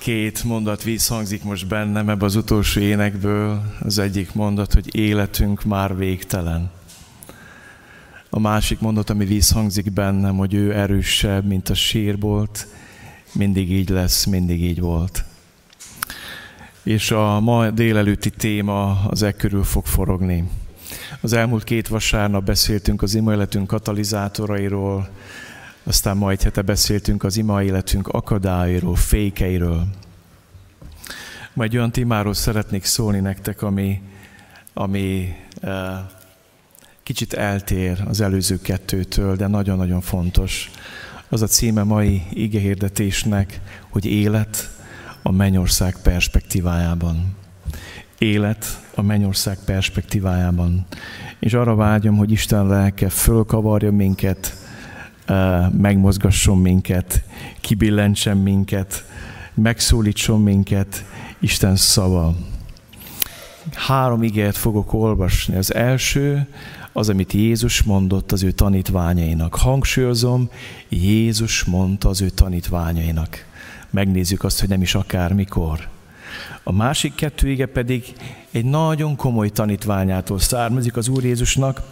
Két mondat visszhangzik most bennem ebbe az utolsó énekből. Az egyik mondat, hogy életünk már végtelen. A másik mondat, ami visszhangzik bennem, hogy ő erősebb, mint a sírbolt, mindig így lesz, mindig így volt. És a ma délelőtti téma az e körül fog forogni. Az elmúlt két vasárnap beszéltünk az ima életünk katalizátorairól, aztán ma egy hete beszéltünk az ima életünk akadályairól, fékeiről. Majd olyan témáról szeretnék szólni nektek, ami, ami uh, kicsit eltér az előző kettőtől, de nagyon-nagyon fontos. Az a címe mai igehirdetésnek, hogy élet a mennyország perspektívájában. Élet a mennyország perspektívájában. És arra vágyom, hogy Isten lelke fölkavarja minket, megmozgasson minket, kibillentsen minket, megszólítson minket Isten szava. Három igért fogok olvasni. Az első az, amit Jézus mondott az ő tanítványainak. Hangsúlyozom, Jézus mondta az ő tanítványainak. Megnézzük azt, hogy nem is akármikor. A másik kettő ige pedig egy nagyon komoly tanítványától származik az Úr Jézusnak,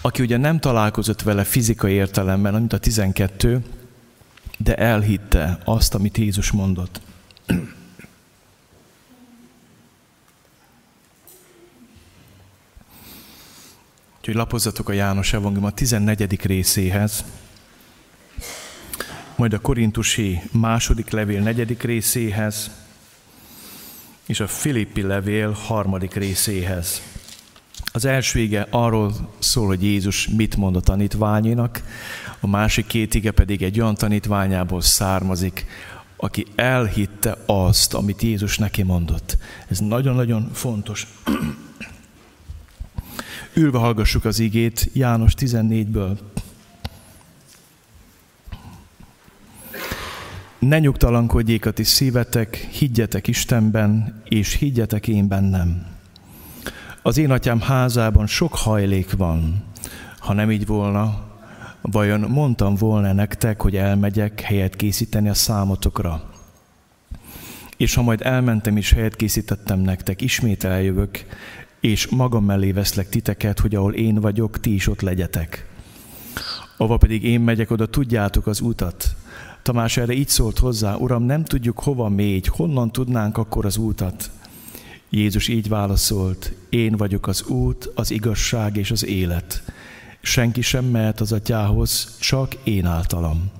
aki ugye nem találkozott vele fizikai értelemben, mint a 12, de elhitte azt, amit Jézus mondott. Úgyhogy lapozzatok a János Evangélium a 14. részéhez, majd a Korintusi második levél negyedik részéhez, és a Filippi levél harmadik részéhez. Az első ige arról szól, hogy Jézus mit mond a tanítványinak, a másik két ige pedig egy olyan tanítványából származik, aki elhitte azt, amit Jézus neki mondott. Ez nagyon-nagyon fontos. Ülve hallgassuk az igét János 14-ből. Ne nyugtalankodjék a ti szívetek, higgyetek Istenben, és higgyetek én bennem. Az én atyám házában sok hajlék van. Ha nem így volna, vajon mondtam volna nektek, hogy elmegyek helyet készíteni a számotokra. És ha majd elmentem és helyet készítettem nektek, ismét eljövök, és magam mellé veszlek titeket, hogy ahol én vagyok, ti is ott legyetek. Ava pedig én megyek, oda tudjátok az utat. Tamás erre így szólt hozzá, Uram, nem tudjuk hova mégy, honnan tudnánk akkor az útat. Jézus így válaszolt, én vagyok az út, az igazság és az élet. Senki sem mehet az atyához, csak én általam.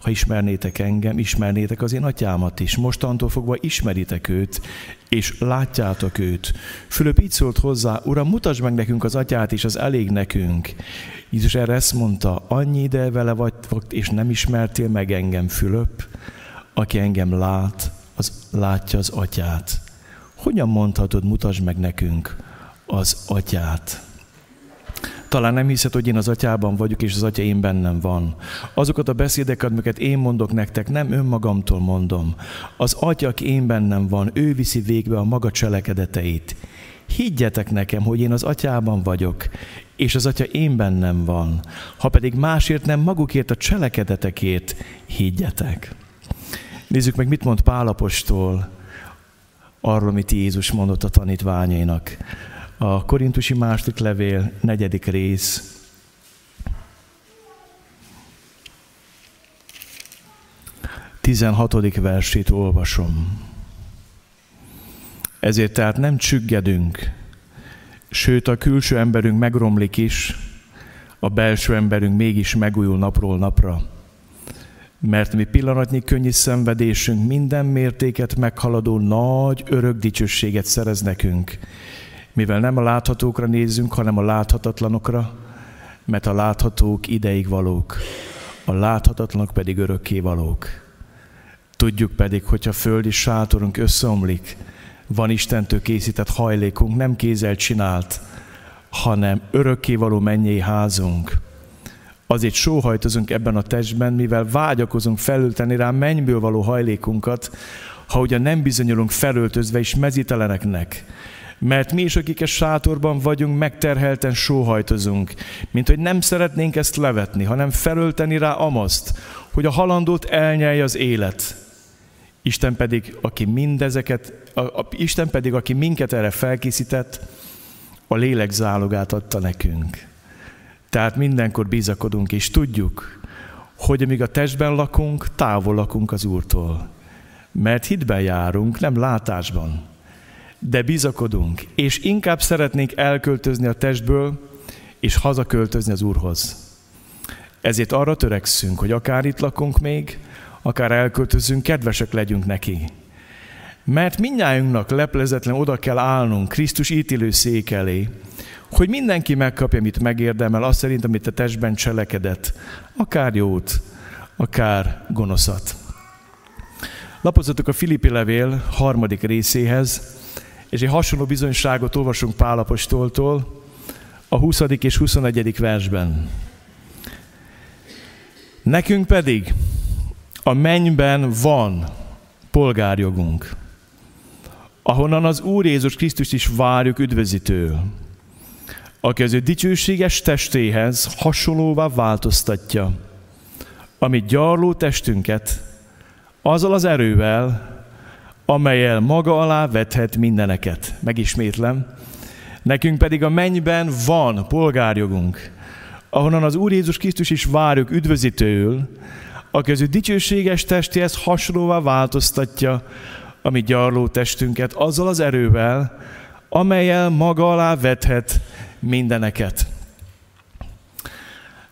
Ha ismernétek engem, ismernétek az én atyámat is. Mostantól fogva ismeritek őt, és látjátok őt. Fülöp így szólt hozzá, Uram, mutasd meg nekünk az atyát is, az elég nekünk. Jézus erre ezt mondta, annyi ide vele vagy, és nem ismertél meg engem, Fülöp, aki engem lát, az látja az atyát. Hogyan mondhatod, mutasd meg nekünk az atyát? Talán nem hiszed, hogy én az atyában vagyok, és az atya én bennem van. Azokat a beszédeket, amiket én mondok nektek, nem önmagamtól mondom. Az atya, aki én bennem van, ő viszi végbe a maga cselekedeteit. Higgyetek nekem, hogy én az atyában vagyok, és az atya én bennem van. Ha pedig másért nem magukért a cselekedetekért, higgyetek. Nézzük meg, mit mond Pálapostól arról, amit Jézus mondott a tanítványainak. A Korintusi második levél, negyedik rész, tizenhatodik versét olvasom. Ezért tehát nem csüggedünk, sőt a külső emberünk megromlik is, a belső emberünk mégis megújul napról napra. Mert mi pillanatnyi könnyű szenvedésünk minden mértéket meghaladó nagy örök dicsőséget szerez nekünk, mivel nem a láthatókra nézzünk, hanem a láthatatlanokra, mert a láthatók ideig valók, a láthatatlanok pedig örökké valók. Tudjuk pedig, hogyha földi sátorunk összeomlik, van Istentől készített hajlékunk, nem kézzel csinált, hanem örökkévaló mennyei házunk. Azért sóhajtozunk ebben a testben, mivel vágyakozunk felülteni rá mennyből való hajlékunkat, ha ugyan nem bizonyulunk felöltözve és mezíteleneknek, mert mi is, akik a sátorban vagyunk, megterhelten sóhajtozunk, mint hogy nem szeretnénk ezt levetni, hanem felölteni rá amaszt, hogy a halandót elnyelje az élet. Isten pedig, aki mindezeket, a, a, Isten pedig, aki minket erre felkészített, a lélek zálogát adta nekünk. Tehát mindenkor bizakodunk, és tudjuk, hogy amíg a testben lakunk, távol lakunk az Úrtól. Mert hitben járunk, nem látásban. De bizakodunk, és inkább szeretnénk elköltözni a testből, és hazaköltözni az Úrhoz. Ezért arra törekszünk, hogy akár itt lakunk még, akár elköltözünk, kedvesek legyünk neki. Mert mindnyájunknak leplezetlen oda kell állnunk Krisztus ítélő szék elé, hogy mindenki megkapja, amit megérdemel, azt szerint, amit a testben cselekedett, akár jót, akár gonoszat. Lapozzatok a Filippi levél harmadik részéhez, és egy hasonló bizonyságot olvasunk Pálapostoltól a 20. és 21. versben. Nekünk pedig a mennyben van polgárjogunk, ahonnan az Úr Jézus Krisztus is várjuk üdvözítő, aki az ő dicsőséges testéhez hasonlóvá változtatja, amit gyarló testünket azzal az erővel, amelyel maga alá vethet mindeneket. Megismétlem. Nekünk pedig a mennyben van polgárjogunk, ahonnan az Úr Jézus Krisztus is várjuk üdvözítőül, aki az ő dicsőséges testéhez hasonlóvá változtatja a mi gyarló testünket azzal az erővel, amelyel maga alá vethet mindeneket.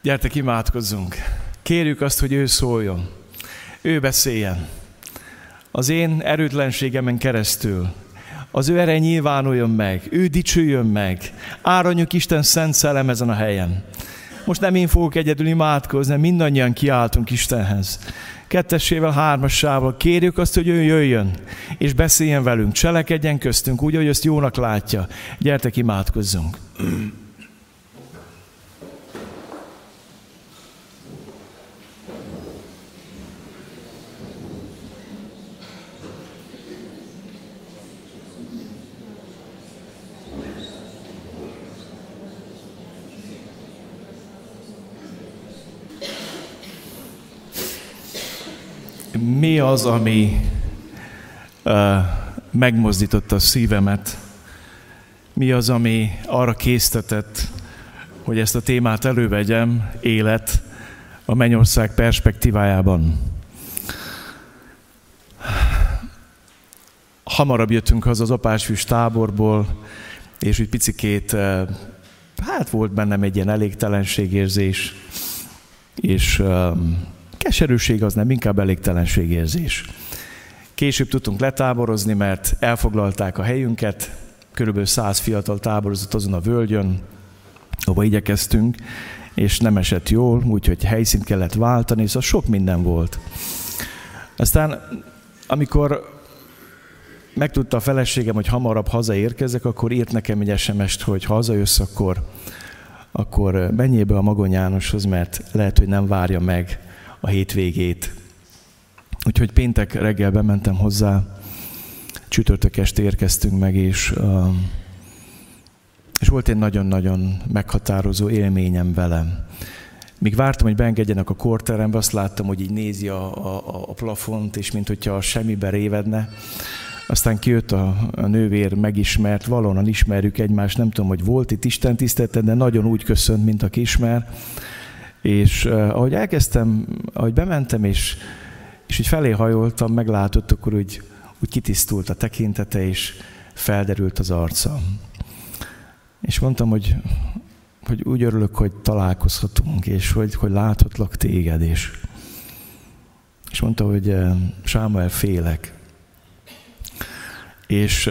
Gyertek, imádkozzunk. Kérjük azt, hogy ő szóljon. Ő beszéljen. Az én erőtlenségemen keresztül. Az ő erej nyilvánuljon meg. Ő dicsüljön meg. Áronjuk Isten szent szellem ezen a helyen. Most nem én fogok egyedül imádkozni, mindannyian kiáltunk Istenhez. Kettessével, hármassával kérjük azt, hogy ő jöjjön, és beszéljen velünk, cselekedjen köztünk, úgy, hogy ezt jónak látja. Gyertek, imádkozzunk. Mi az, ami uh, megmozdította a szívemet, mi az, ami arra késztetett, hogy ezt a témát elővegyem, élet a mennyország perspektívájában. Hamarabb jöttünk haza az apásfűs táborból, és úgy picikét, hát volt bennem egy ilyen elégtelenségérzés, és Keserűség az nem, inkább elégtelenségérzés. Később tudtunk letáborozni, mert elfoglalták a helyünket, körülbelül száz fiatal táborozott azon a völgyön, ahova igyekeztünk, és nem esett jól, úgyhogy helyszínt kellett váltani, szóval sok minden volt. Aztán, amikor megtudta a feleségem, hogy hamarabb hazaérkezek, akkor írt nekem egy SMS-t, hogy ha hazajössz, akkor, akkor menjél be a Magon Jánoshoz, mert lehet, hogy nem várja meg a hétvégét. Úgyhogy péntek reggel bementem hozzá, csütörtök este érkeztünk meg, és, és volt egy nagyon-nagyon meghatározó élményem vele. Míg vártam, hogy beengedjenek a korterembe, azt láttam, hogy így nézi a, a, a plafont, és mint hogyha semmibe révedne. Aztán kijött a, a nővér, megismert, valóban ismerjük egymást, nem tudom, hogy volt itt Isten tisztelete, de nagyon úgy köszönt, mint aki ismer. És uh, ahogy elkezdtem, ahogy bementem, és, és így felé hajoltam, meglátott, akkor úgy, úgy kitisztult a tekintete, és felderült az arca. És mondtam, hogy, hogy úgy örülök, hogy találkozhatunk, és hogy, hogy láthatlak téged, és, és mondta, hogy Sámuel félek. És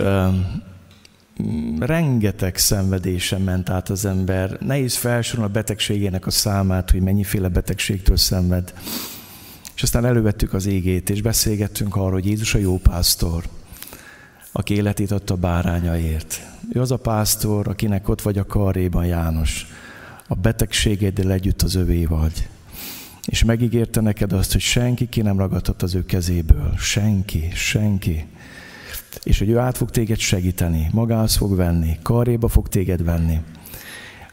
rengeteg szenvedésen ment át az ember. Nehéz felsorolni a betegségének a számát, hogy mennyiféle betegségtől szenved. És aztán elővettük az égét, és beszélgettünk arról, hogy Jézus a jó pásztor, aki életét adta a bárányaért. Ő az a pásztor, akinek ott vagy a karréban János. A betegségeddel együtt az övé vagy. És megígérte neked azt, hogy senki ki nem ragadhat az ő kezéből. Senki, senki és hogy ő át fog téged segíteni, magához fog venni, karréba fog téged venni.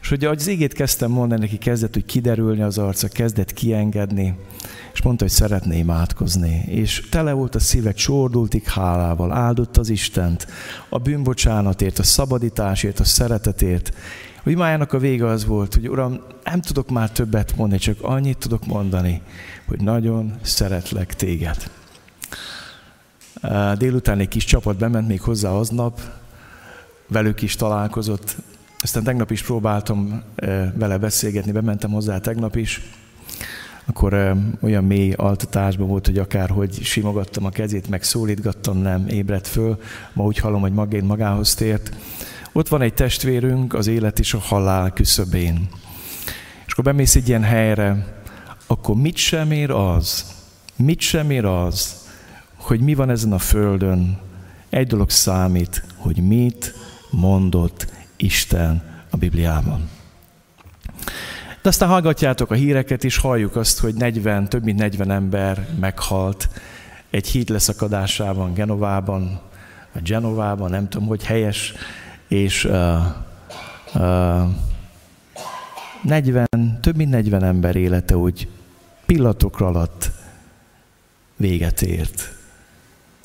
És hogy az égét kezdtem mondani, neki kezdett, hogy kiderülni az arca, kezdett kiengedni, és mondta, hogy szeretné imádkozni. És tele volt a szíve, csordultig hálával, áldott az Istent, a bűnbocsánatért, a szabadításért, a szeretetért. Hogy imájának a vége az volt, hogy Uram, nem tudok már többet mondani, csak annyit tudok mondani, hogy nagyon szeretlek téged. Délután egy kis csapat bement még hozzá aznap, velük is találkozott. Aztán tegnap is próbáltam vele beszélgetni, bementem hozzá tegnap is. Akkor olyan mély altatásban volt, hogy akár hogy simogattam a kezét, meg szólítgattam, nem ébredt föl. Ma úgy hallom, hogy magén magához tért. Ott van egy testvérünk az élet és a halál küszöbén. És akkor bemész egy ilyen helyre, akkor mit sem ér az, mit sem ér az, hogy mi van ezen a földön. Egy dolog számít, hogy mit mondott Isten a Bibliában. De aztán hallgatjátok a híreket, és halljuk azt, hogy 40, több mint 40 ember meghalt egy híd leszakadásában Genovában, vagy Genovában, nem tudom, hogy helyes, és uh, uh, 40, több mint 40 ember élete úgy pillanatok alatt véget ért.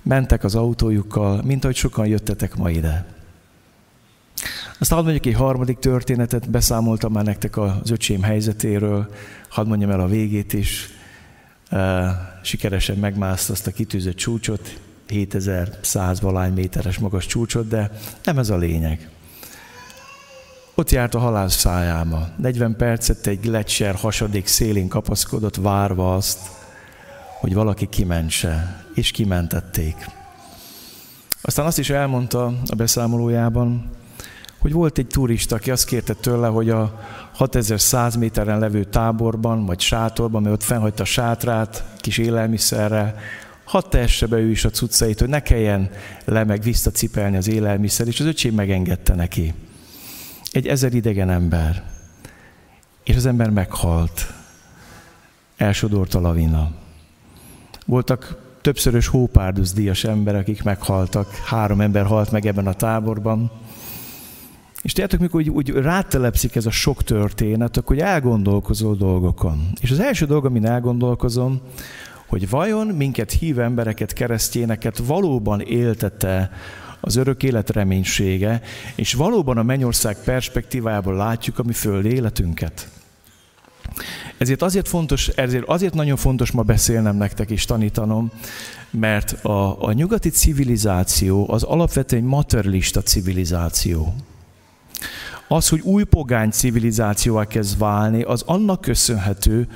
Mentek az autójukkal, mint ahogy sokan jöttetek ma ide. Aztán hadd mondjuk egy harmadik történetet, beszámoltam már nektek az öcsém helyzetéről, hadd mondjam el a végét is. Sikeresen megmászta azt a kitűzött csúcsot, 7100 valány méteres magas csúcsot, de nem ez a lényeg. Ott járt a halál szájába. 40 percet egy gletszer hasadék szélén kapaszkodott, várva azt, hogy valaki kimentse, és kimentették. Aztán azt is elmondta a beszámolójában, hogy volt egy turista, aki azt kérte tőle, hogy a 6100 méteren levő táborban, vagy sátorban, mert ott fennhagyta a sátrát, kis élelmiszerrel, hadd tehesse be ő is a cuccait, hogy ne kelljen le meg visszacipelni az élelmiszer, és az öcsém megengedte neki. Egy ezer idegen ember. És az ember meghalt. Elsodort a lavina. Voltak többszörös hópárdusz díjas emberek, akik meghaltak. Három ember halt meg ebben a táborban. És tudjátok, mikor úgy, úgy rátelepszik ez a sok történet, akkor hogy elgondolkozol dolgokon. És az első dolog, amin elgondolkozom, hogy vajon minket hív embereket, keresztényeket valóban éltette az örök élet reménysége, és valóban a mennyország perspektívájából látjuk a mi föld életünket. Ezért azért fontos, ezért azért nagyon fontos ma beszélnem nektek és tanítanom, mert a, a nyugati civilizáció az alapvetően materialista civilizáció. Az, hogy új pogány civilizációvá kezd válni, az annak köszönhető,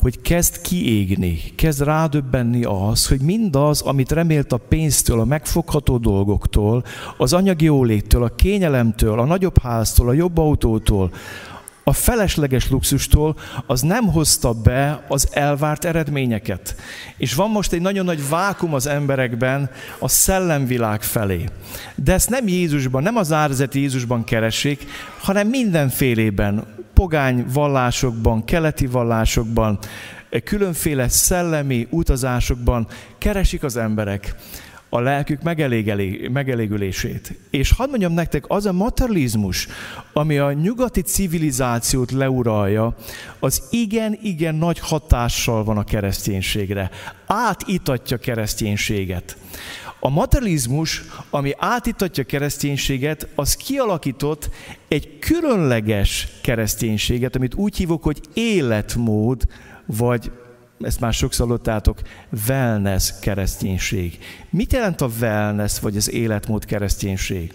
hogy kezd kiégni, kezd rádöbbenni az, hogy mindaz, amit remélt a pénztől, a megfogható dolgoktól, az anyagi jóléttől, a kényelemtől, a nagyobb háztól, a jobb autótól, a felesleges luxustól, az nem hozta be az elvárt eredményeket. És van most egy nagyon nagy vákum az emberekben a szellemvilág felé. De ezt nem Jézusban, nem az árzeti Jézusban keresik, hanem mindenfélében, pogány vallásokban, keleti vallásokban, különféle szellemi utazásokban keresik az emberek a lelkük megelégülését. És hadd mondjam nektek, az a materializmus, ami a nyugati civilizációt leuralja, az igen-igen nagy hatással van a kereszténységre. Átítatja kereszténységet. A materializmus, ami átítatja kereszténységet, az kialakított egy különleges kereszténységet, amit úgy hívok, hogy életmód, vagy ezt már sokszor hallottátok, wellness kereszténység. Mit jelent a wellness, vagy az életmód kereszténység?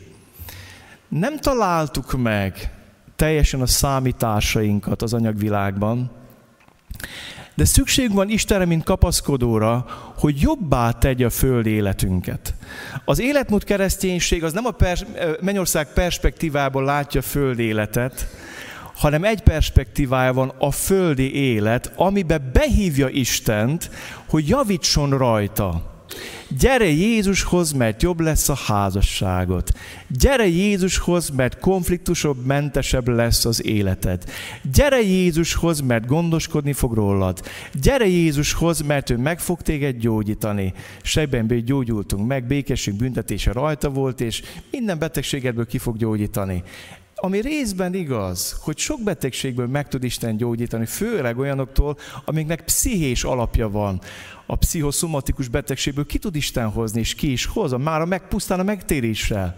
Nem találtuk meg teljesen a számításainkat az anyagvilágban, de szükség van Istenre, mint kapaszkodóra, hogy jobbá tegye a föld életünket. Az életmód kereszténység az nem a pers- mennyország perspektívából látja föld életet, hanem egy perspektívája van a földi élet, amibe behívja Istent, hogy javítson rajta. Gyere Jézushoz, mert jobb lesz a házasságot. Gyere Jézushoz, mert konfliktusobb, mentesebb lesz az életed. Gyere Jézushoz, mert gondoskodni fog rólad. Gyere Jézushoz, mert ő meg fog téged gyógyítani. Sebben gyógyultunk meg, békesség büntetése rajta volt, és minden betegségedből ki fog gyógyítani ami részben igaz, hogy sok betegségből meg tud Isten gyógyítani, főleg olyanoktól, amiknek pszichés alapja van. A pszichoszomatikus betegségből ki tud Isten hozni, és ki is hoz, már a meg, pusztán a megtéréssel.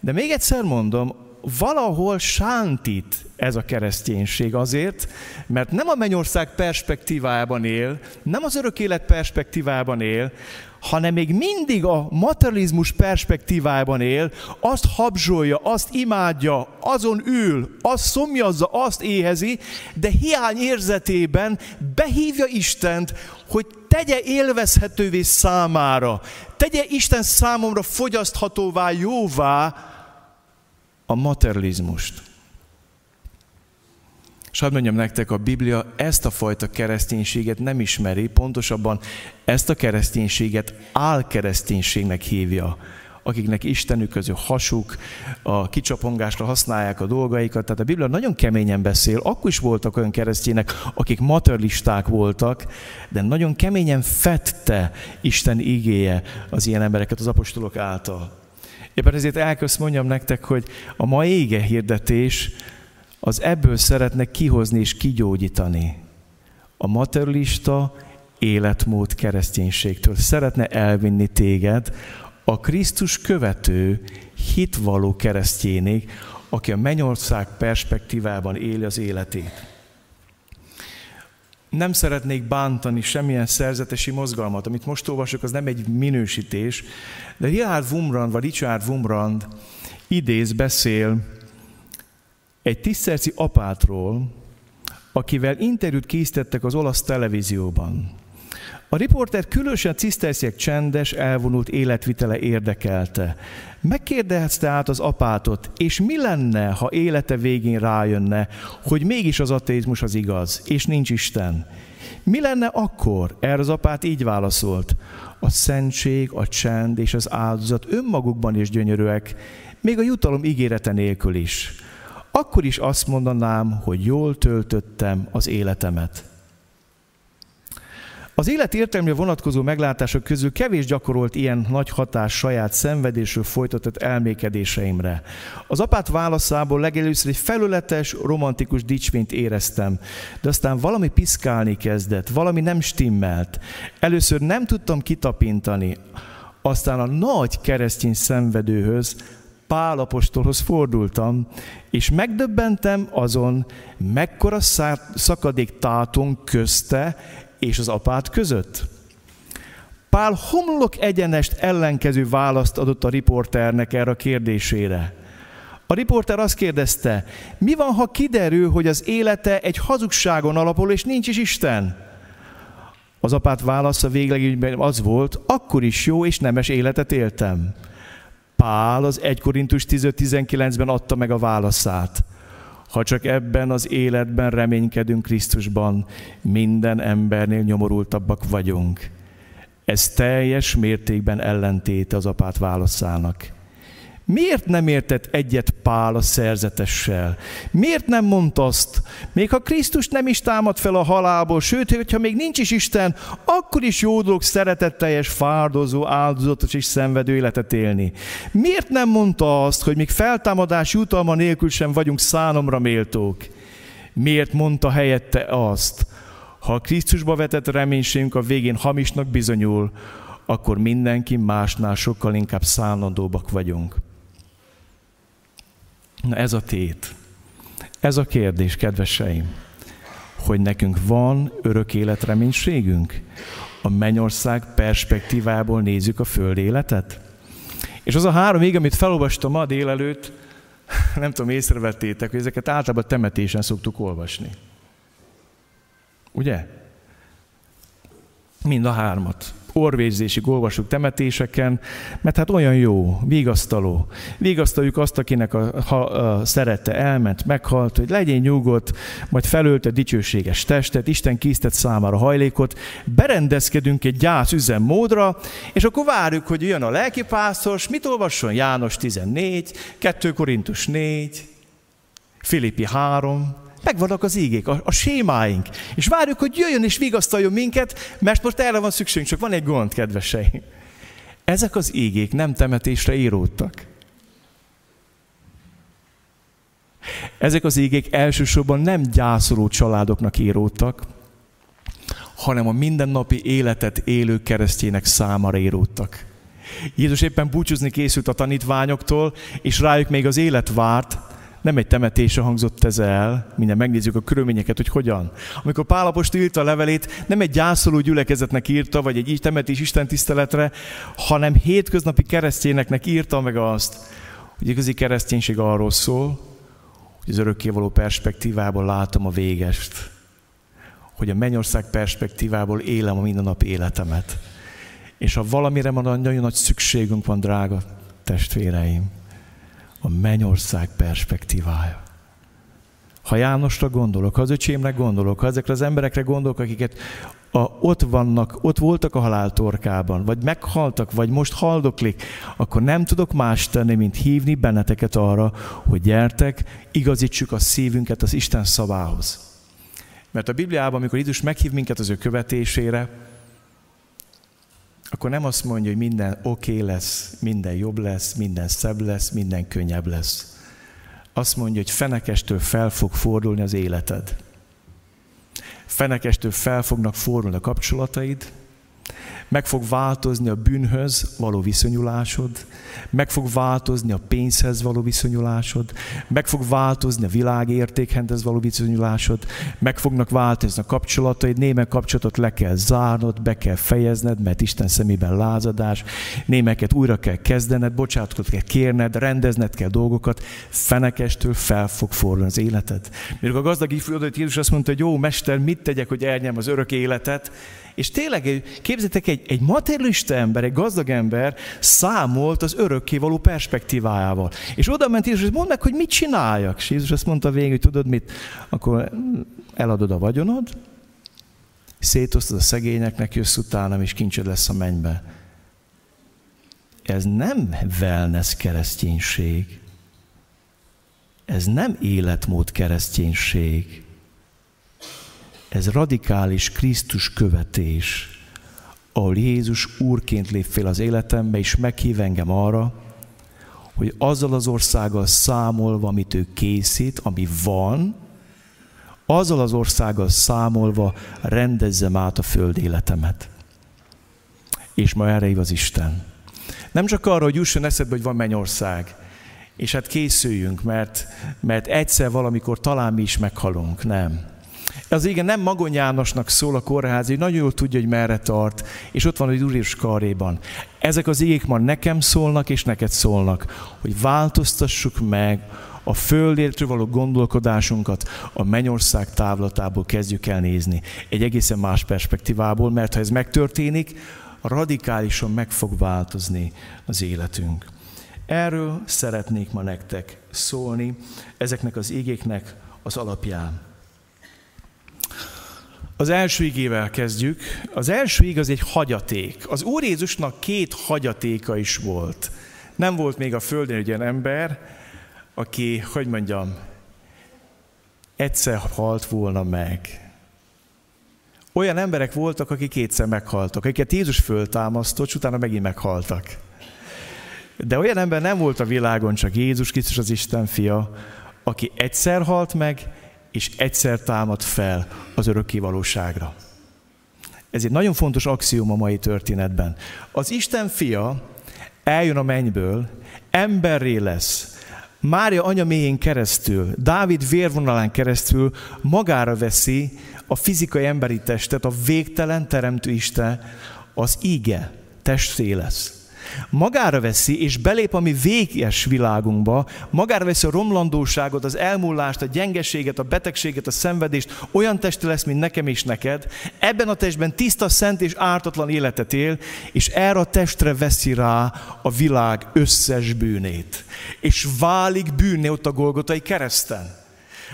De még egyszer mondom, valahol sántít ez a kereszténység azért, mert nem a mennyország perspektívában él, nem az örök élet perspektívában él, hanem még mindig a materializmus perspektívában él, azt habzsolja, azt imádja, azon ül, azt szomjazza, azt éhezi, de hiány érzetében behívja Istent, hogy tegye élvezhetővé számára, tegye Isten számomra fogyaszthatóvá, jóvá a materializmust. És hadd mondjam nektek, a Biblia ezt a fajta kereszténységet nem ismeri, pontosabban ezt a kereszténységet álkereszténységnek hívja akiknek Istenük ő hasuk, a kicsapongásra használják a dolgaikat. Tehát a Biblia nagyon keményen beszél. Akkor is voltak olyan keresztények, akik materialisták voltak, de nagyon keményen fette Isten igéje az ilyen embereket az apostolok által. Éppen ezért elközt mondjam nektek, hogy a ma ége hirdetés az ebből szeretne kihozni és kigyógyítani. A materialista életmód kereszténységtől szeretne elvinni téged a Krisztus követő, hitvaló keresztjénig, aki a mennyország perspektívában éli az életét. Nem szeretnék bántani semmilyen szerzetesi mozgalmat. Amit most olvasok, az nem egy minősítés, de Richard Wumrand, vagy Richard Wumrand idéz, beszél egy tiszterci apátról, akivel interjút készítettek az olasz televízióban. A riporter különösen ciszterciek csendes, elvonult életvitele érdekelte. Megkérdezte át az apátot, és mi lenne, ha élete végén rájönne, hogy mégis az ateizmus az igaz, és nincs Isten. Mi lenne akkor? Erre az apát így válaszolt. A szentség, a csend és az áldozat önmagukban is gyönyörűek, még a jutalom ígérete nélkül is akkor is azt mondanám, hogy jól töltöttem az életemet. Az élet értelmére vonatkozó meglátások közül kevés gyakorolt ilyen nagy hatás saját szenvedésről folytatott elmékedéseimre. Az apát válaszából legelőször egy felületes, romantikus dicsvényt éreztem, de aztán valami piszkálni kezdett, valami nem stimmelt. Először nem tudtam kitapintani, aztán a nagy keresztény szenvedőhöz, Pál apostolhoz fordultam, és megdöbbentem azon, mekkora szakadék táton közte és az apát között. Pál homlok egyenest ellenkező választ adott a riporternek erre a kérdésére. A riporter azt kérdezte, mi van, ha kiderül, hogy az élete egy hazugságon alapul, és nincs is Isten? Az apát válasza végleg az volt, akkor is jó és nemes életet éltem. Pál az 1 Korintus 15-19-ben adta meg a válaszát. Ha csak ebben az életben reménykedünk Krisztusban, minden embernél nyomorultabbak vagyunk. Ez teljes mértékben ellentéte az apát válaszának. Miért nem értett egyet Pál a szerzetessel? Miért nem mondta azt, még ha Krisztus nem is támad fel a halálból, sőt, hogyha még nincs is Isten, akkor is jó dolog szeretetteljes, fárdozó, áldozatos és szenvedő életet élni. Miért nem mondta azt, hogy még feltámadás jutalma nélkül sem vagyunk szánomra méltók? Miért mondta helyette azt, ha a Krisztusba vetett reménységünk a végén hamisnak bizonyul, akkor mindenki másnál sokkal inkább szállandóbbak vagyunk. Na ez a tét. Ez a kérdés, kedveseim, hogy nekünk van örök életreménységünk? A mennyország perspektívából nézzük a föld életet? És az a három ég, amit felolvastam ma délelőtt, nem tudom, észrevettétek, hogy ezeket általában temetésen szoktuk olvasni. Ugye? Mind a hármat orvézésig olvasjuk temetéseken, mert hát olyan jó, vigasztaló. Vigasztaljuk azt, akinek a, ha, a szerette elment, meghalt, hogy legyen nyugodt, majd felölte dicsőséges testet, Isten készített számára hajlékot, berendezkedünk egy gyász üzemmódra, és akkor várjuk, hogy jön a lelkipásztos, mit olvasson? János 14, 2 Korintus 4, Filippi 3, Megvannak az ígék, a, a sémáink. És várjuk, hogy jöjjön és vigasztaljon minket, mert most erre van szükségünk, csak van egy gond, kedveseim. Ezek az ígék nem temetésre íródtak. Ezek az égék elsősorban nem gyászoló családoknak íródtak, hanem a mindennapi életet élő keresztjének számára íródtak. Jézus éppen búcsúzni készült a tanítványoktól, és rájuk még az élet várt, nem egy temetése hangzott ez el, minden megnézzük a körülményeket, hogy hogyan. Amikor Pálapost írta a levelét, nem egy gyászoló gyülekezetnek írta, vagy egy temetés Isten tiszteletre, hanem hétköznapi keresztényeknek írta meg azt, hogy igazi kereszténység arról szól, hogy az örökkévaló perspektívából látom a végest. Hogy a mennyország perspektívából élem a mindennapi életemet. És ha valamire van nagyon nagy szükségünk van, drága testvéreim, a mennyország perspektívája. Ha Jánosra gondolok, ha az öcsémre gondolok, ha ezekre az emberekre gondolok, akiket a, ott vannak, ott voltak a halál torkában, vagy meghaltak, vagy most haldoklik, akkor nem tudok más tenni, mint hívni benneteket arra, hogy gyertek, igazítsuk a szívünket az Isten szavához. Mert a Bibliában, amikor Jézus meghív minket az ő követésére, akkor nem azt mondja, hogy minden oké okay lesz, minden jobb lesz, minden szebb lesz, minden könnyebb lesz. Azt mondja, hogy fenekestől fel fog fordulni az életed. Fenekestől fel fognak fordulni a kapcsolataid, meg fog változni a bűnhöz való viszonyulásod, meg fog változni a pénzhez való viszonyulásod, meg fog változni a világértékhez való viszonyulásod, meg fognak változni a kapcsolataid, némely kapcsolatot le kell zárnod, be kell fejezned, mert Isten szemében lázadás, némeket újra kell kezdened, bocsánatot kell kérned, rendezned kell dolgokat, fenekestől fel fog fordulni az életed. Mikor a gazdag ifjú Jézus azt mondta, hogy jó, mester, mit tegyek, hogy elnyem az örök életet, és tényleg, képzeljétek, egy, egy materialista ember, egy gazdag ember számolt az örökkévaló perspektívájával. És oda ment Jézus, mondd meg, hogy mit csináljak. És Jézus azt mondta végül, hogy tudod mit, akkor eladod a vagyonod, szétosztod a szegényeknek, jössz utánam, és kincsed lesz a mennybe. Ez nem wellness kereszténység. Ez nem életmód kereszténység. Ez radikális Krisztus követés, ahol Jézus úrként lép fel az életembe, és meghív engem arra, hogy azzal az országgal számolva, amit ő készít, ami van, azzal az országgal számolva rendezzem át a föld életemet. És ma erre hív az Isten. Nem csak arra, hogy jusson eszedbe, hogy van mennyország, és hát készüljünk, mert, mert egyszer valamikor talán mi is meghalunk. Nem. Az igen nem Magon Jánosnak szól a kórház, hogy nagyon jól tudja, hogy merre tart, és ott van egy Úr és karéban. Ezek az igék ma nekem szólnak, és neked szólnak, hogy változtassuk meg a földértről való gondolkodásunkat a mennyország távlatából kezdjük el nézni. Egy egészen más perspektívából, mert ha ez megtörténik, radikálisan meg fog változni az életünk. Erről szeretnék ma nektek szólni, ezeknek az igéknek az alapján. Az első igével kezdjük. Az első ig az egy hagyaték. Az Úr Jézusnak két hagyatéka is volt. Nem volt még a földön egy olyan ember, aki, hogy mondjam, egyszer halt volna meg. Olyan emberek voltak, akik kétszer meghaltak, akiket Jézus föltámasztott, és utána megint meghaltak. De olyan ember nem volt a világon, csak Jézus Krisztus az Isten fia, aki egyszer halt meg, és egyszer támad fel az örökké valóságra. Ez egy nagyon fontos axióm a mai történetben. Az Isten fia eljön a mennyből, emberré lesz, Mária anya mélyén keresztül, Dávid vérvonalán keresztül magára veszi a fizikai emberi testet, a végtelen teremtő Isten, az íge testé lesz magára veszi, és belép a mi véges világunkba, magára veszi a romlandóságot, az elmúlást, a gyengeséget, a betegséget, a szenvedést, olyan teste lesz, mint nekem és neked, ebben a testben tiszta, szent és ártatlan életet él, és erre a testre veszi rá a világ összes bűnét. És válik bűnné ott a Golgotai kereszten.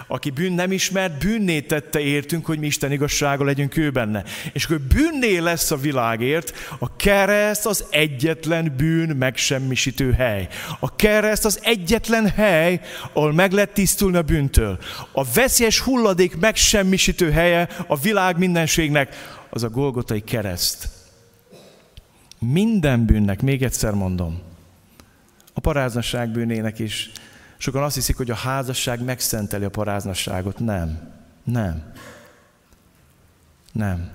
Aki bűn nem ismert, bűnné tette értünk, hogy mi Isten igazsága legyünk ő benne. És akkor bűnné lesz a világért, a kereszt az egyetlen bűn megsemmisítő hely. A kereszt az egyetlen hely, ahol meg lehet tisztulni a bűntől. A veszélyes hulladék megsemmisítő helye a világ mindenségnek, az a Golgotai kereszt. Minden bűnnek, még egyszer mondom, a paráznaság bűnének is, Sokan azt hiszik, hogy a házasság megszenteli a paráznasságot. Nem. Nem. Nem.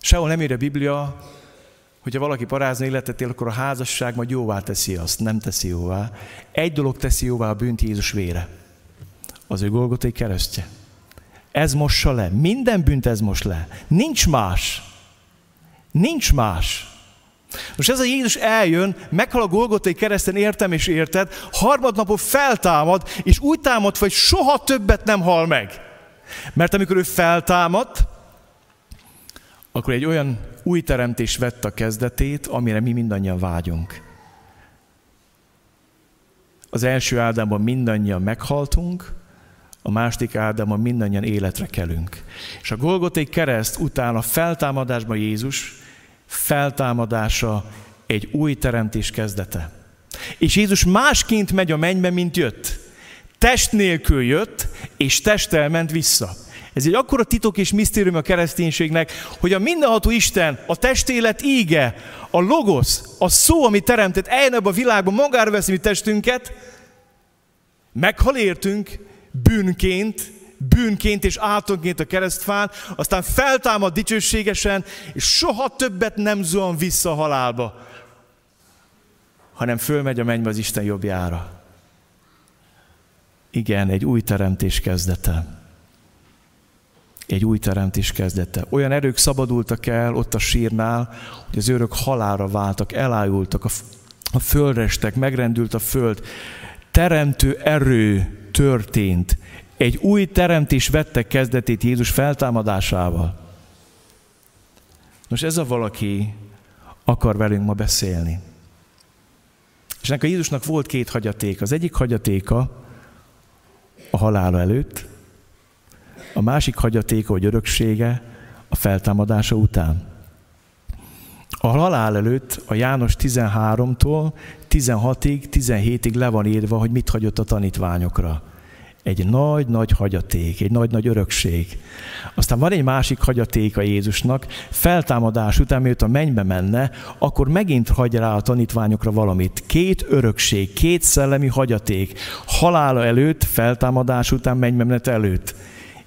Sehol nem ír a Biblia, hogyha valaki parázna életet él, akkor a házasság majd jóvá teszi azt. Nem teszi jóvá. Egy dolog teszi jóvá a bűnt Jézus vére. Az ő Golgotai keresztje. Ez mossa le. Minden bűnt ez most le. Nincs más. Nincs más. Most ez a Jézus eljön, meghal a Golgotai kereszten, értem és érted, harmadnapon feltámad, és úgy támad, hogy soha többet nem hal meg. Mert amikor ő feltámad, akkor egy olyan új teremtés vett a kezdetét, amire mi mindannyian vágyunk. Az első Ádámban mindannyian meghaltunk, a második Ádámban mindannyian életre kelünk. És a Golgotai kereszt után a feltámadásban Jézus feltámadása egy új teremtés kezdete. És Jézus másként megy a mennybe, mint jött. Test nélkül jött, és testtel ment vissza. Ez egy akkora titok és misztérium a kereszténységnek, hogy a mindenható Isten, a testélet íge, a logosz, a szó, ami teremtett eljön ebbe a világban, magára veszi mi testünket, meghal értünk, bűnként, bűnként és átonként a keresztfán, aztán feltámad dicsőségesen, és soha többet nem zuhan vissza a halálba, hanem fölmegy a mennybe az Isten jobbjára. Igen, egy új teremtés kezdete. Egy új teremtés kezdete. Olyan erők szabadultak el ott a sírnál, hogy az őrök halára váltak, elájultak, a, a földrestek, megrendült a föld. Teremtő erő történt. Egy új teremtés vette kezdetét Jézus feltámadásával. Most ez a valaki akar velünk ma beszélni. És ennek a Jézusnak volt két hagyaték. Az egyik hagyatéka a halála előtt, a másik hagyatéka, hogy öröksége a feltámadása után. A halál előtt a János 13-tól 16-ig, 17-ig le van írva, hogy mit hagyott a tanítványokra egy nagy-nagy hagyaték, egy nagy-nagy örökség. Aztán van egy másik hagyaték a Jézusnak, feltámadás után, miért a mennybe menne, akkor megint hagy rá a tanítványokra valamit. Két örökség, két szellemi hagyaték, halála előtt, feltámadás után, mennybe menet előtt.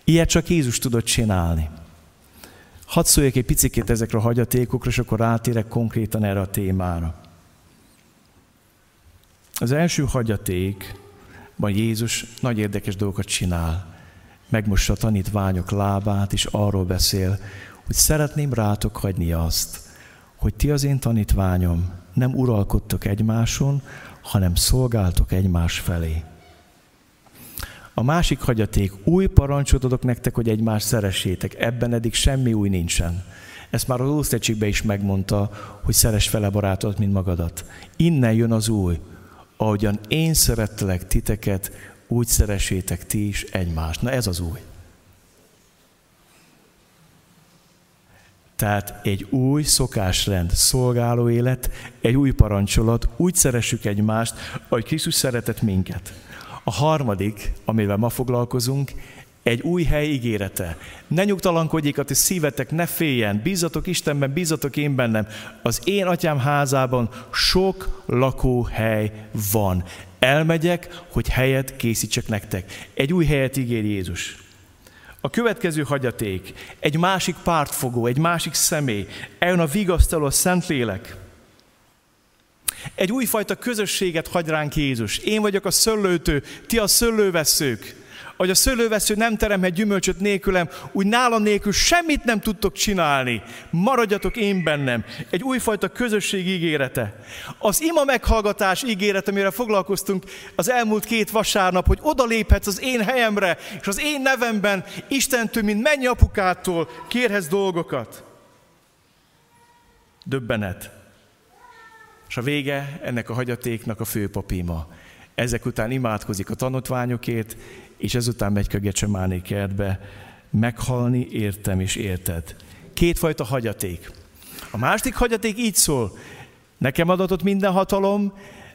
Ilyet csak Jézus tudott csinálni. Hadd szóljak egy picit ezekre a hagyatékokra, és akkor rátérek konkrétan erre a témára. Az első hagyaték, Ban Jézus nagy érdekes dolgokat csinál. Megmossa a tanítványok lábát, és arról beszél, hogy szeretném rátok hagyni azt, hogy ti az én tanítványom nem uralkodtok egymáson, hanem szolgáltok egymás felé. A másik hagyaték, új parancsot adok nektek, hogy egymást szeressétek. Ebben eddig semmi új nincsen. Ezt már az Ószövetségben is megmondta, hogy szeres fele barátodat, mint magadat. Innen jön az új, ahogyan én szerettelek titeket, úgy szeressétek ti is egymást. Na ez az új. Tehát egy új szokásrend, szolgáló élet, egy új parancsolat, úgy szeressük egymást, ahogy Krisztus szeretett minket. A harmadik, amivel ma foglalkozunk, egy új hely ígérete. Ne nyugtalankodjék a ti szívetek, ne féljen, bízatok Istenben, bízatok én bennem. Az én atyám házában sok lakóhely van. Elmegyek, hogy helyet készítsek nektek. Egy új helyet ígér Jézus. A következő hagyaték, egy másik pártfogó, egy másik személy, eljön a vigasztaló a Szentlélek. Egy újfajta közösséget hagy ránk Jézus. Én vagyok a szöllőtő, ti a szöllőveszők hogy a szőlővesző nem teremhet gyümölcsöt nélkülem, úgy nálam nélkül semmit nem tudtok csinálni. Maradjatok én bennem. Egy újfajta közösség ígérete. Az ima meghallgatás ígérete, amire foglalkoztunk az elmúlt két vasárnap, hogy oda léphetsz az én helyemre, és az én nevemben Istentől, mint mennyi apukától kérhetsz dolgokat. Döbbenet. És a vége ennek a hagyatéknak a főpapima. Ezek után imádkozik a tanítványokért, és ezután megy Kögecsemáné kertbe, meghalni értem és érted. Kétfajta hagyaték. A másik hagyaték így szól, nekem adatott minden hatalom,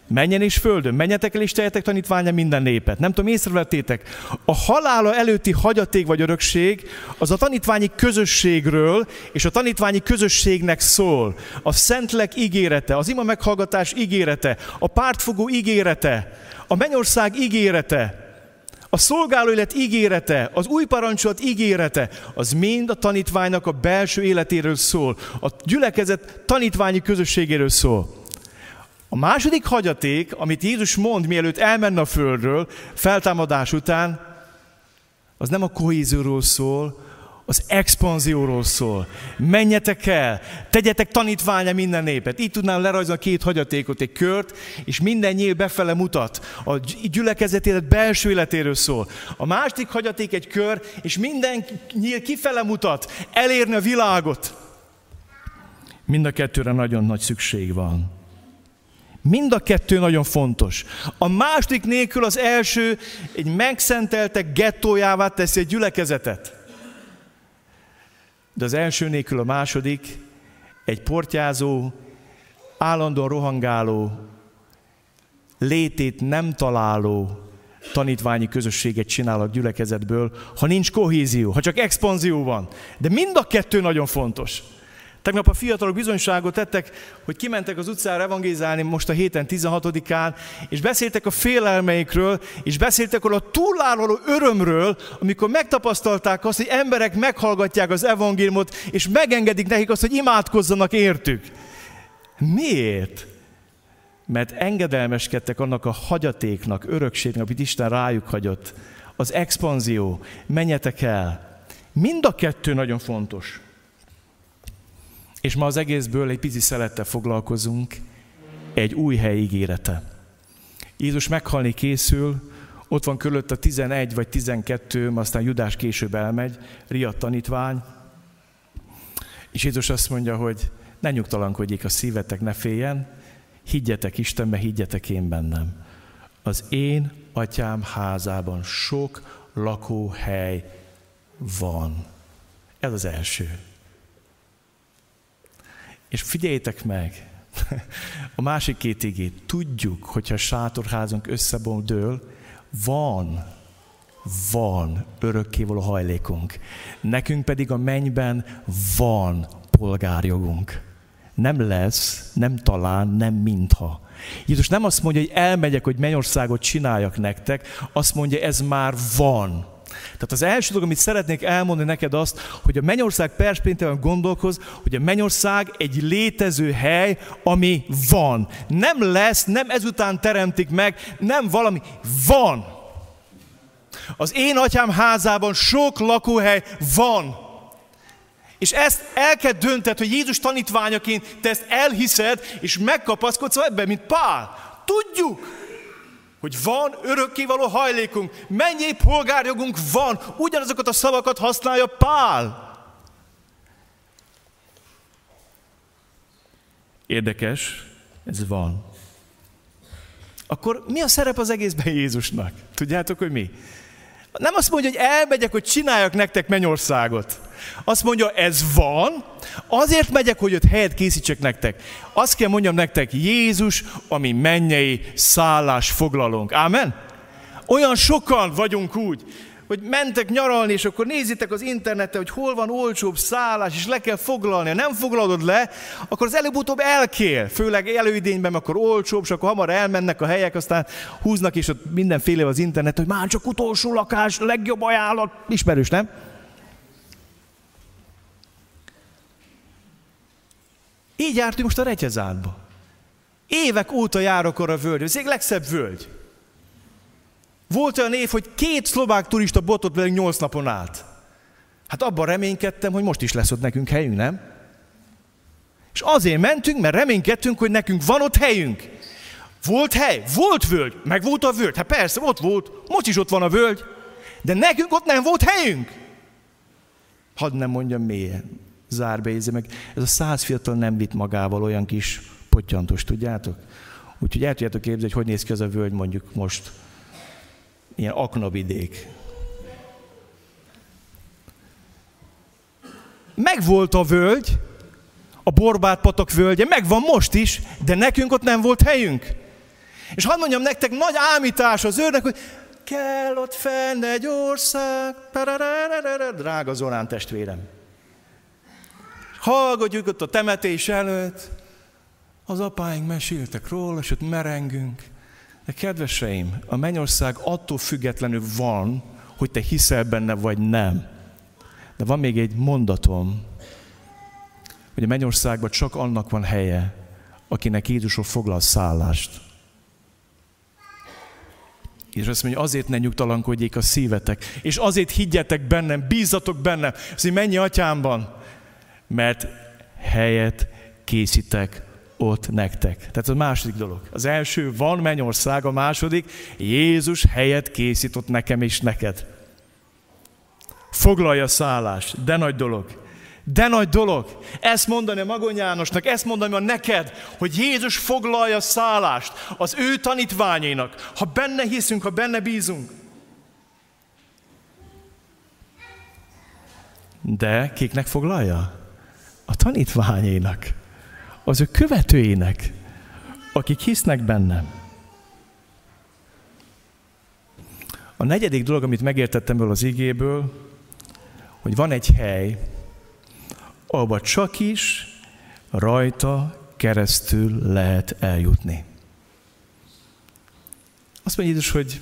Menjen és földön, menjetek el és tejetek tanítványa minden népet. Nem tudom, észrevettétek, a halála előtti hagyaték vagy örökség az a tanítványi közösségről és a tanítványi közösségnek szól. A szentlek ígérete, az ima meghallgatás ígérete, a pártfogó ígérete, a mennyország ígérete, a szolgáló élet ígérete, az új parancsolat ígérete, az mind a tanítványnak a belső életéről szól, a gyülekezet tanítványi közösségéről szól. A második hagyaték, amit Jézus mond, mielőtt elmenne a földről, feltámadás után, az nem a kohézióról szól, az expanzióról szól. Menjetek el, tegyetek tanítványa minden népet. Így tudnám lerajzolni két hagyatékot, egy kört, és minden nyíl befele mutat. A gyülekezet élet belső életéről szól. A másik hagyaték egy kör, és minden nyíl kifele mutat, elérni a világot. Mind a kettőre nagyon nagy szükség van. Mind a kettő nagyon fontos. A második nélkül az első egy megszenteltek gettójává teszi egy gyülekezetet. De az első nélkül a második egy portyázó, állandóan rohangáló, létét nem találó tanítványi közösséget csinál a gyülekezetből, ha nincs kohézió, ha csak expanzió van. De mind a kettő nagyon fontos. Tegnap a fiatalok bizonyságot tettek, hogy kimentek az utcára evangézálni most a héten 16-án, és beszéltek a félelmeikről, és beszéltek arról a túlálló örömről, amikor megtapasztalták azt, hogy emberek meghallgatják az evangéliumot, és megengedik nekik azt, hogy imádkozzanak értük. Miért? Mert engedelmeskedtek annak a hagyatéknak, örökségnek, amit Isten rájuk hagyott. Az expanzió, menjetek el. Mind a kettő nagyon fontos. És ma az egészből egy pici szelettel foglalkozunk, egy új hely ígérete. Jézus meghalni készül, ott van körülött a 11 vagy 12, aztán Judás később elmegy, riadt tanítvány, és Jézus azt mondja, hogy ne nyugtalankodjék a szívetek, ne féljen, higgyetek Istenbe, higgyetek én bennem. Az én atyám házában sok lakóhely van. Ez az első. És figyeljétek meg, a másik két igét, tudjuk, hogyha a sátorházunk összebondől, van, van örökkévaló hajlékunk. Nekünk pedig a mennyben van polgárjogunk. Nem lesz, nem talán, nem mintha. Jézus nem azt mondja, hogy elmegyek, hogy mennyországot csináljak nektek, azt mondja, ez már van. Tehát az első dolog, amit szeretnék elmondani neked azt, hogy a mennyország perspektíván gondolkoz, hogy a mennyország egy létező hely, ami van. Nem lesz, nem ezután teremtik meg, nem valami, van. Az én atyám házában sok lakóhely van. És ezt el kell dönted, hogy Jézus tanítványaként te ezt elhiszed, és megkapaszkodsz ebben, mint Pál. Tudjuk, hogy van örökkévaló hajlékunk, mennyi polgárjogunk van, ugyanazokat a szavakat használja Pál. Érdekes, ez van. Akkor mi a szerep az egészben Jézusnak? Tudjátok, hogy mi? Nem azt mondja, hogy elmegyek, hogy csináljak nektek mennyországot. Azt mondja, ez van, azért megyek, hogy ott helyet készítsek nektek. Azt kell mondjam nektek, Jézus, ami mennyei szállás foglalunk. Ámen? Olyan sokan vagyunk úgy, hogy mentek nyaralni, és akkor nézitek az interneten, hogy hol van olcsóbb szállás, és le kell foglalni. Ha nem foglalod le, akkor az előbb-utóbb elkél. Főleg előidényben, akkor olcsóbb, és akkor hamar elmennek a helyek, aztán húznak, és ott mindenféle az internet, hogy már csak utolsó lakás, legjobb ajánlat. Ismerős, nem? Így jártunk most a Retyezádba. Évek óta járok arra a völgy, ez egy legszebb völgy. Volt olyan év, hogy két szlovák turista botot velünk nyolc napon át. Hát abban reménykedtem, hogy most is lesz ott nekünk helyünk, nem? És azért mentünk, mert reménykedtünk, hogy nekünk van ott helyünk. Volt hely, volt völgy, meg volt a völgy. Hát persze, ott volt, most is ott van a völgy, de nekünk ott nem volt helyünk. Hadd nem mondjam milyen, zárbézi meg. Ez a száz fiatal nem vitt magával olyan kis pottyantos, tudjátok? Úgyhogy el tudjátok képzelni, hogy hogy néz ki az a völgy mondjuk most ilyen aknavidék. Megvolt a völgy, a Borbát patak völgye, megvan most is, de nekünk ott nem volt helyünk. És hadd mondjam nektek, nagy ámítás az őrnek, hogy kell ott fenn egy ország, drága Zorán testvérem. Hallgatjuk ott a temetés előtt, az apáink meséltek róla, és ott merengünk. De kedveseim, a mennyország attól függetlenül van, hogy te hiszel benne, vagy nem. De van még egy mondatom, hogy a mennyországban csak annak van helye, akinek Jézusról foglal szállást. És azt mondja, azért ne nyugtalankodjék a szívetek, és azért higgyetek bennem, bízatok bennem, az mennyi atyámban, mert helyet készítek ott nektek. Tehát a második dolog. Az első, van mennyország, a második, Jézus helyet készít ott nekem és neked. Foglalja szállást, de nagy dolog. De nagy dolog. Ezt mondani a Magon Jánosnak, ezt mondani a neked, hogy Jézus foglalja szállást az ő tanítványainak. Ha benne hiszünk, ha benne bízunk. De kiknek foglalja? A tanítványainak. Az ő követőinek, akik hisznek benne. A negyedik dolog, amit megértettem ebből az igéből, hogy van egy hely, ahova csak is rajta keresztül lehet eljutni. Azt mondja Jézus, hogy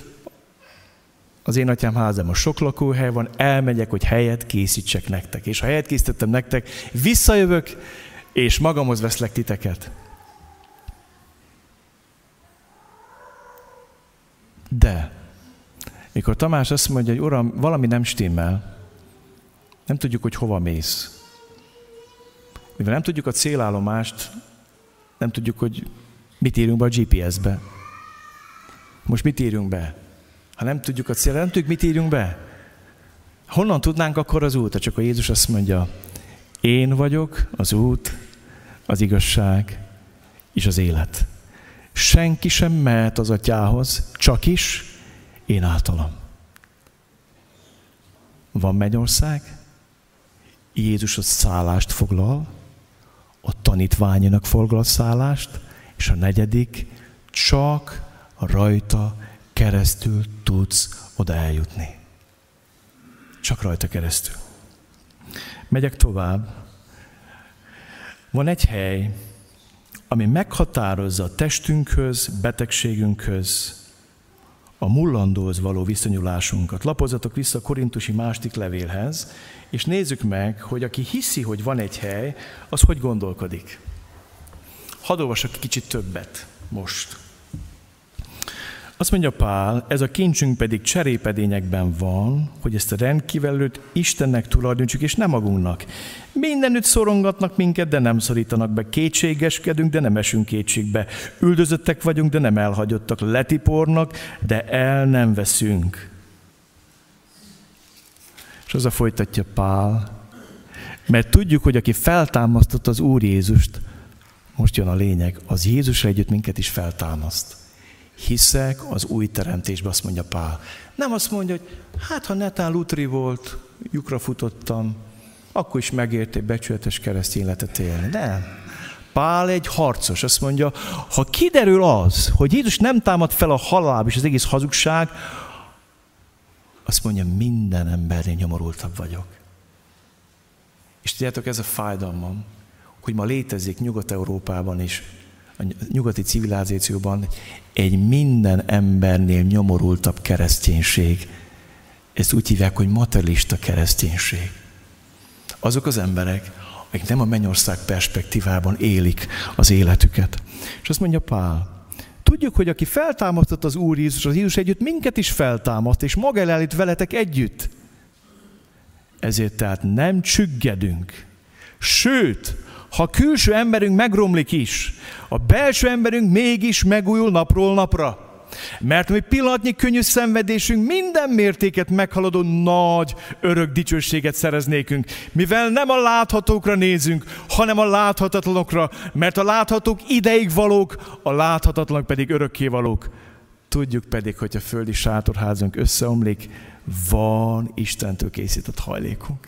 az én atyám házában sok lakóhely van, elmegyek, hogy helyet készítsek nektek. És ha helyet készítettem nektek, visszajövök, és magamhoz veszlek titeket. De, mikor Tamás azt mondja, hogy Uram, valami nem stimmel, nem tudjuk, hogy hova mész. Mivel nem tudjuk a célállomást, nem tudjuk, hogy mit írunk be a GPS-be. Most mit írjunk be? Ha nem tudjuk a cél, nem tudjuk, mit írjunk be. Honnan tudnánk akkor az út? Csak a Jézus azt mondja, én vagyok az út, az igazság és az élet. Senki sem mehet az atyához, csak is én általam. Van mennyország, Jézus a szállást foglal, a tanítványának foglal szállást, és a negyedik, csak rajta keresztül tudsz oda eljutni. Csak rajta keresztül. Megyek tovább. Van egy hely, ami meghatározza a testünkhöz, betegségünkhöz, a mullandóhoz való viszonyulásunkat. Lapozatok vissza a korintusi másik levélhez, és nézzük meg, hogy aki hiszi, hogy van egy hely, az hogy gondolkodik. Hadd olvasok kicsit többet most. Azt mondja Pál, ez a kincsünk pedig cserépedényekben van, hogy ezt a rendkívülőt Istennek tulajdonítsuk, és nem magunknak. Mindenütt szorongatnak minket, de nem szorítanak be. Kétségeskedünk, de nem esünk kétségbe. Üldözöttek vagyunk, de nem elhagyottak. Letipornak, de el nem veszünk. És az a folytatja Pál, mert tudjuk, hogy aki feltámasztott az Úr Jézust, most jön a lényeg, az Jézusra együtt minket is feltámaszt hiszek az új teremtésbe, azt mondja Pál. Nem azt mondja, hogy hát ha netán Lutri volt, lyukra futottam, akkor is megérte becsületes keresztény életet élni. Nem. Pál egy harcos, azt mondja, ha kiderül az, hogy Jézus nem támad fel a halál és az egész hazugság, azt mondja, minden embernél nyomorultabb vagyok. És tudjátok, ez a fájdalmam, hogy ma létezik Nyugat-Európában is a nyugati civilizációban egy minden embernél nyomorultabb kereszténység. Ezt úgy hívják, hogy materialista kereszténység. Azok az emberek, akik nem a mennyország perspektívában élik az életüket. És azt mondja Pál, tudjuk, hogy aki feltámasztott az Úr Jézus, az Jézus együtt minket is feltámaszt, és maga elállít veletek együtt. Ezért tehát nem csüggedünk. Sőt, ha külső emberünk megromlik is, a belső emberünk mégis megújul napról napra. Mert mi pillanatnyi könnyű szenvedésünk minden mértéket meghaladó nagy örök dicsőséget szereznékünk, mivel nem a láthatókra nézünk, hanem a láthatatlanokra, mert a láthatók ideig valók, a láthatatlanok pedig örökké valók. Tudjuk pedig, hogy a földi sátorházunk összeomlik, van Istentől készített hajlékunk.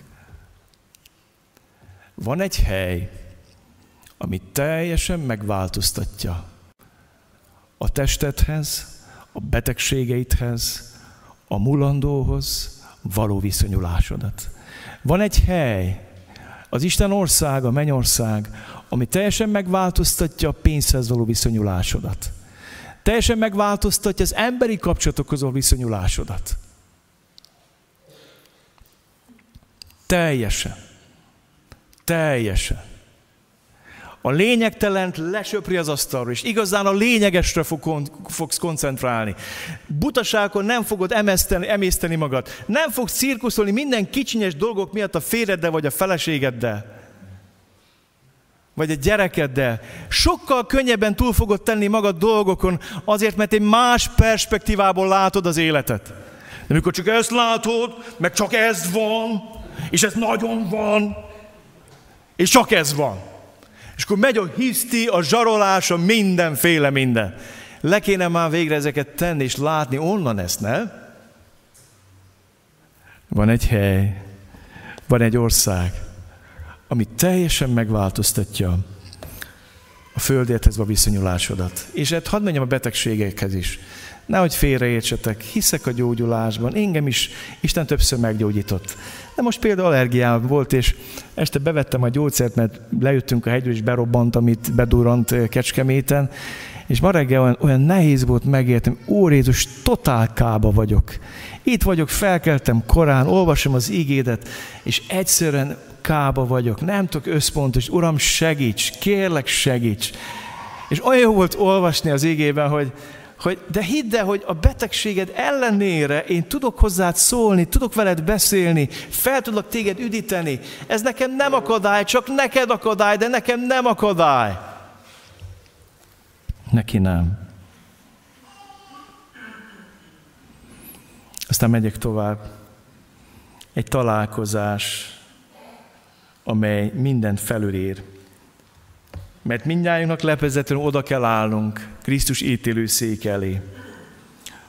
Van egy hely, ami teljesen megváltoztatja a testedhez, a betegségeidhez, a mulandóhoz való viszonyulásodat. Van egy hely, az Isten ország, a mennyország, ami teljesen megváltoztatja a pénzhez való viszonyulásodat. Teljesen megváltoztatja az emberi kapcsolatokhoz való viszonyulásodat. Teljesen. Teljesen. A lényegtelent lesöpri az asztalról, és igazán a lényegesre fog fogsz koncentrálni. Butaságon nem fogod emészteni, emészteni magad. Nem fogsz cirkuszolni minden kicsinyes dolgok miatt a férjeddel vagy a feleségeddel. Vagy a gyerekeddel. Sokkal könnyebben túl fogod tenni magad dolgokon, azért, mert egy más perspektívából látod az életet. De amikor csak ezt látod, meg csak ez van, és ez nagyon van, és csak ez van. És akkor megy a hiszti, a zsarolás, a mindenféle minden. Le kéne már végre ezeket tenni és látni onnan ezt, ne? Van egy hely, van egy ország, ami teljesen megváltoztatja a földérthez a viszonyulásodat. És hát hadd menjem a betegségekhez is. Nehogy félreértsetek, hiszek a gyógyulásban, engem is Isten többször meggyógyított. De most például allergiám volt, és este bevettem a gyógyszert, mert lejöttünk a hegyről, és berobbant, amit bedurrant eh, Kecskeméten, és ma reggel olyan, olyan nehéz volt megértem, Ó Jézus, totál kába vagyok. Itt vagyok, felkeltem korán, olvasom az ígédet, és egyszerűen kába vagyok, nem tudok összpontos, Uram, segíts, kérlek, segíts. És olyan jó volt olvasni az ígében, hogy, hogy de hidd el, hogy a betegséged ellenére én tudok hozzád szólni, tudok veled beszélni, fel tudok téged üdíteni. Ez nekem nem akadály, csak neked akadály, de nekem nem akadály. Neki nem. Aztán megyek tovább. Egy találkozás, amely mindent felülér. Mert mindnyájunknak lepezetően oda kell állnunk Krisztus ítélőszék elé.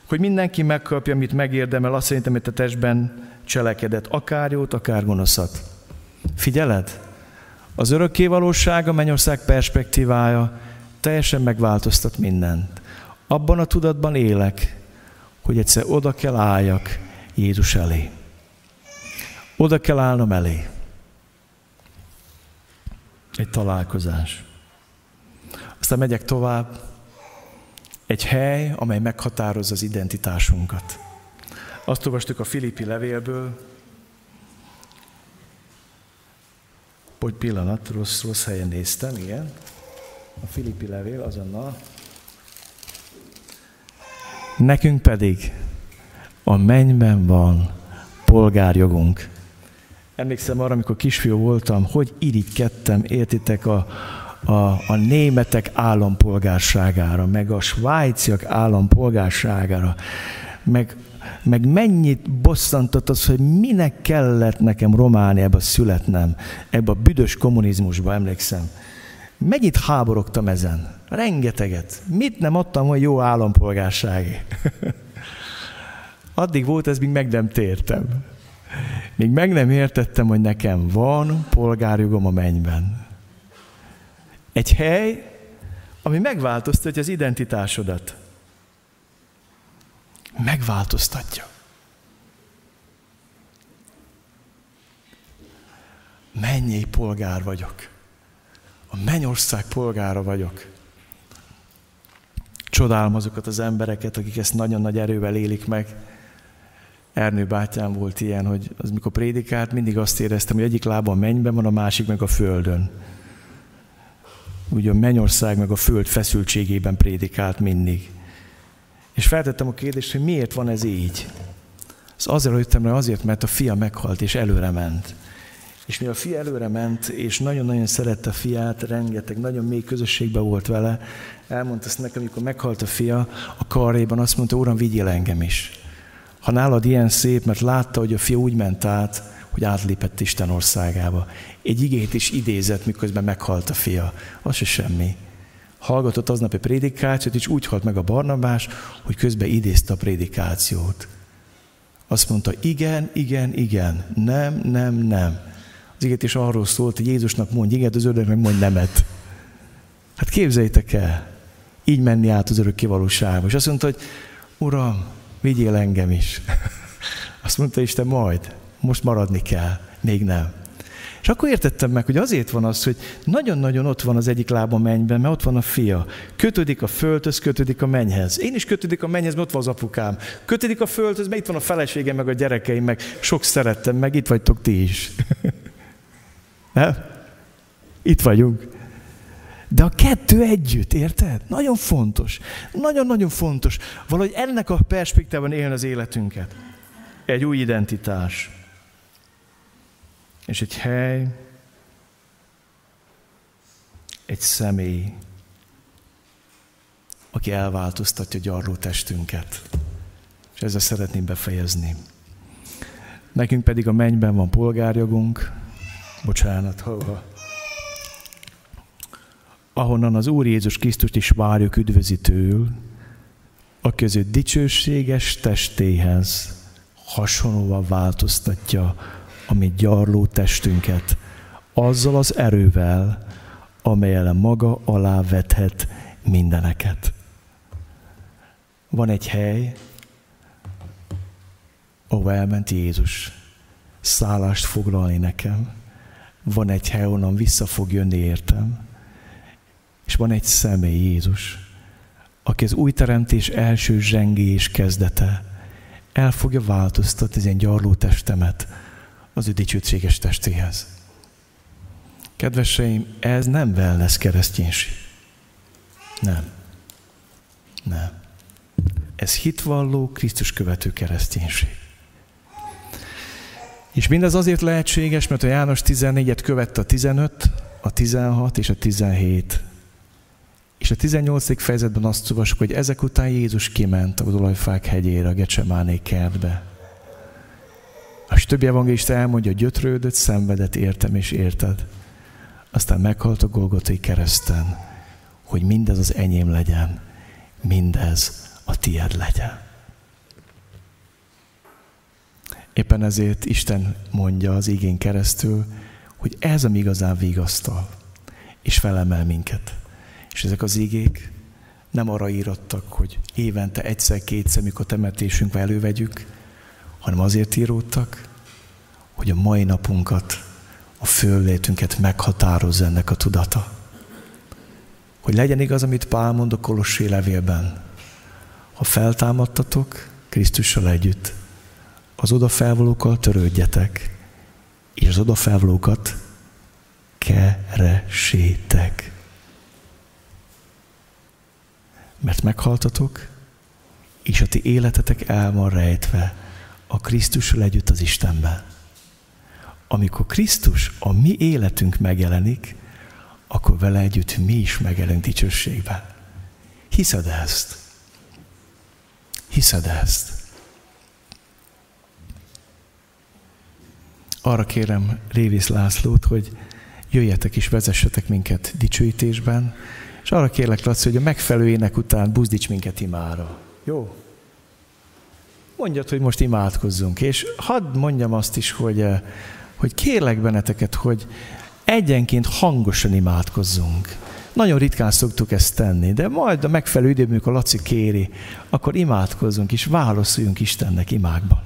Hogy mindenki megkapja, amit megérdemel, azt szerintem, hogy a testben cselekedett, akár jót, akár gonoszat. Figyeled? Az örökké valóság, a mennyország perspektívája teljesen megváltoztat mindent. Abban a tudatban élek, hogy egyszer oda kell álljak Jézus elé. Oda kell állnom elé. Egy találkozás. Aztán megyek tovább. Egy hely, amely meghatározza az identitásunkat. Azt olvastuk a Filippi levélből, hogy pillanat, rossz, rossz helyen néztem, igen. A Filippi levél azonnal. Nekünk pedig a mennyben van polgárjogunk. Emlékszem arra, amikor kisfiú voltam, hogy irigykedtem, értitek, a, a, a németek állampolgárságára, meg a svájciak állampolgárságára, meg, meg mennyit bosszantott az, hogy minek kellett nekem Romániába születnem, ebbe a büdös kommunizmusba, emlékszem. Mennyit háborogtam ezen? Rengeteget. Mit nem adtam, hogy jó állampolgársági? Addig volt ez, míg meg nem tértem. Még meg nem értettem, hogy nekem van polgárjogom a mennyben. Egy hely, ami megváltoztatja az identitásodat. Megváltoztatja. Mennyi polgár vagyok. A mennyország polgára vagyok. Csodálom azokat az embereket, akik ezt nagyon nagy erővel élik meg. Ernő bátyám volt ilyen, hogy az mikor prédikált, mindig azt éreztem, hogy egyik lába a mennyben van, a másik meg a földön ugye a mennyország meg a föld feszültségében prédikált mindig. És feltettem a kérdést, hogy miért van ez így. Az azért jöttem rá, azért, mert a fia meghalt és előre ment. És mi a fia előre ment, és nagyon-nagyon szerette a fiát, rengeteg, nagyon mély közösségben volt vele, elmondta ezt nekem, amikor meghalt a fia, a karréban azt mondta, Uram, vigyél engem is. Ha nálad ilyen szép, mert látta, hogy a fia úgy ment át, hogy átlépett Isten országába. Egy igét is idézett, miközben meghalt a fia. Az se semmi. Hallgatott aznap egy prédikációt, és úgy halt meg a Barnabás, hogy közben idézte a prédikációt. Azt mondta, igen, igen, igen, nem, nem, nem. Az igét is arról szólt, hogy Jézusnak mondj igen, az ördög meg mondj nemet. Hát képzeljétek el, így menni át az örök valóságba. És azt mondta, hogy Uram, vigyél engem is. Azt mondta Isten, majd, most maradni kell, még nem. És akkor értettem meg, hogy azért van az, hogy nagyon-nagyon ott van az egyik lába mennyben, mert ott van a fia. Kötődik a földhöz, kötődik a mennyhez. Én is kötődik a mennyhez, mert ott van az apukám. Kötődik a földhöz, mert itt van a feleségem, meg a gyerekeim, meg sok szerettem, meg itt vagytok ti is. ne? Itt vagyunk. De a kettő együtt, érted? Nagyon fontos. Nagyon-nagyon fontos. Valahogy ennek a perspektívában élni az életünket. Egy új identitás. És egy hely, egy személy, aki elváltoztatja gyarló testünket. És ezzel szeretném befejezni. Nekünk pedig a mennyben van polgárjogunk, bocsánat, hova? ahonnan az Úr Jézus Krisztust is várjuk üdvözítőül, a között dicsőséges testéhez hasonlóan változtatja a mi gyarló testünket, azzal az erővel, amelyel maga alá vethet mindeneket. Van egy hely, ahol elment Jézus szállást foglalni nekem. Van egy hely, onnan vissza fog jönni értem. És van egy személy, Jézus, aki az új teremtés első zsengés kezdete. El fogja változtatni az én gyarló testemet az ő dicsőséges testéhez. Kedveseim, ez nem wellness kereszténység. Nem. Nem. Ez hitvalló, Krisztus követő kereszténység. És mindez azért lehetséges, mert a János 14-et követte a 15, a 16 és a 17. És a 18. fejezetben azt olvasok, hogy ezek után Jézus kiment az olajfák hegyére, a Gecsemáné kertbe. A többi evangélista elmondja, gyötrődött, szenvedett, értem és érted. Aztán meghalt a Golgotai kereszten, hogy mindez az enyém legyen, mindez a tied legyen. Éppen ezért Isten mondja az igén keresztül, hogy ez a igazán vigasztal, és felemel minket. És ezek az igék nem arra írottak, hogy évente egyszer-kétszer, mikor temetésünkbe elővegyük, hanem azért íródtak, hogy a mai napunkat, a föllétünket meghatározza ennek a tudata. Hogy legyen igaz, amit Pál mond a Kolossé levélben. Ha feltámadtatok Krisztussal együtt, az odafelvalókkal törődjetek, és az odafelvalókat keresétek. Mert meghaltatok, és a ti életetek el van rejtve a Krisztussal együtt az Istenben. Amikor Krisztus a mi életünk megjelenik, akkor vele együtt mi is megjelenünk dicsőségben. Hiszed ezt? Hiszed ezt? Arra kérem Révész Lászlót, hogy jöjjetek és vezessetek minket dicsőítésben, és arra kérlek, Laci, hogy a megfelelő ének után buzdíts minket imára. Jó? Mondjad, hogy most imádkozzunk. És hadd mondjam azt is, hogy, eh, hogy kérlek benneteket, hogy egyenként hangosan imádkozzunk. Nagyon ritkán szoktuk ezt tenni, de majd a megfelelő időben, amikor Laci kéri, akkor imádkozzunk és válaszoljunk Istennek imákban.